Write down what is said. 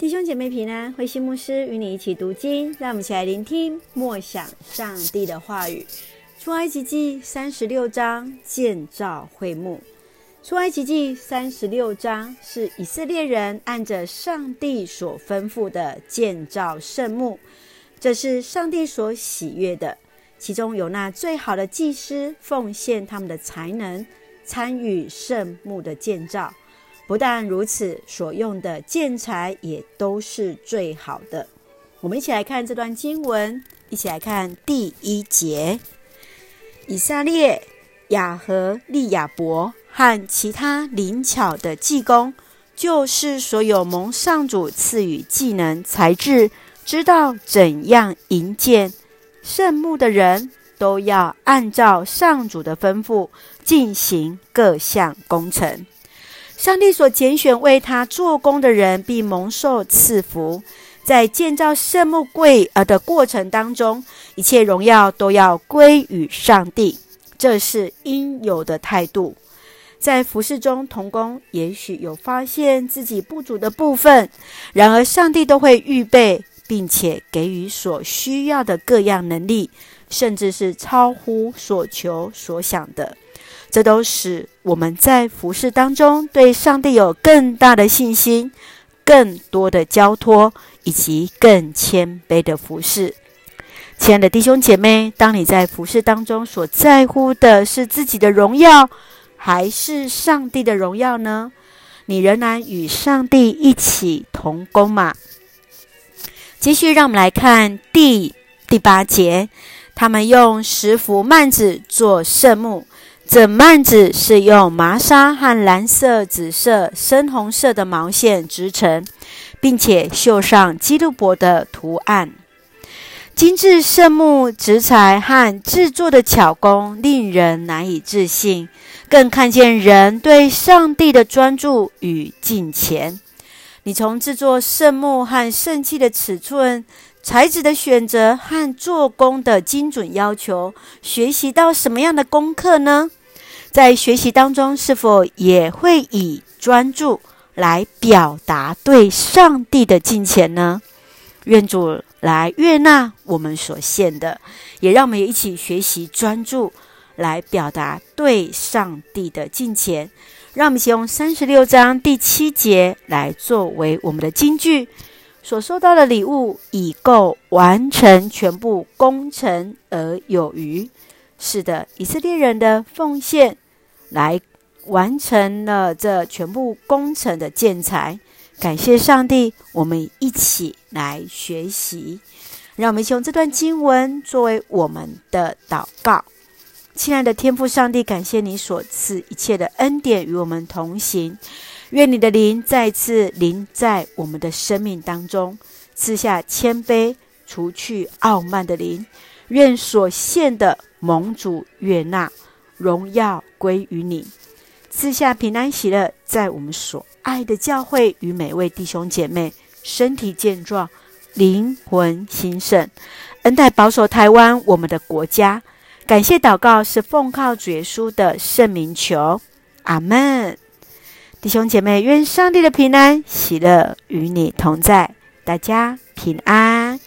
弟兄姐妹平安，慧馨牧师与你一起读经，让我们一起来聆听默想上帝的话语。出埃及记三十六章建造会幕。出埃及记三十六章是以色列人按着上帝所吩咐的建造圣幕，这是上帝所喜悦的。其中有那最好的祭司奉献他们的才能，参与圣幕的建造。不但如此，所用的建材也都是最好的。我们一起来看这段经文，一起来看第一节：以撒列、雅和利亚伯和其他灵巧的技工，就是所有蒙上主赐予技能、才智，知道怎样营建圣墓的人，都要按照上主的吩咐进行各项工程。上帝所拣选为他做工的人，必蒙受赐福。在建造圣木柜呃的过程当中，一切荣耀都要归于上帝，这是应有的态度。在服侍中，同工也许有发现自己不足的部分，然而上帝都会预备，并且给予所需要的各样能力，甚至是超乎所求所想的。这都使我们在服事当中对上帝有更大的信心、更多的交托，以及更谦卑的服事。亲爱的弟兄姐妹，当你在服事当中所在乎的是自己的荣耀，还是上帝的荣耀呢？你仍然与上帝一起同工吗？继续，让我们来看第第八节，他们用十幅幔子做圣木。这幔子是用麻纱和蓝色、紫色、深红色的毛线织成，并且绣上基路伯的图案。精致圣木植材和制作的巧工令人难以置信，更看见人对上帝的专注与敬虔。你从制作圣木和圣器的尺寸、材质的选择和做工的精准要求，学习到什么样的功课呢？在学习当中，是否也会以专注来表达对上帝的敬虔呢？愿主来悦纳我们所献的，也让我们一起学习专注来表达对上帝的敬虔。让我们先用三十六章第七节来作为我们的金句：所收到的礼物已够完成全部工程而有余。是的，以色列人的奉献来完成了这全部工程的建材。感谢上帝，我们一起来学习。让我们一起用这段经文作为我们的祷告。亲爱的天父上帝，感谢你所赐一切的恩典与我们同行。愿你的灵再次临在我们的生命当中，赐下谦卑，除去傲慢的灵。愿所献的盟主悦纳，荣耀归于你，赐下平安喜乐，在我们所爱的教会与每位弟兄姐妹身体健壮，灵魂兴盛，恩待保守台湾我们的国家。感谢祷告是奉靠主耶稣的圣名求，阿门。弟兄姐妹，愿上帝的平安喜乐与你同在，大家平安。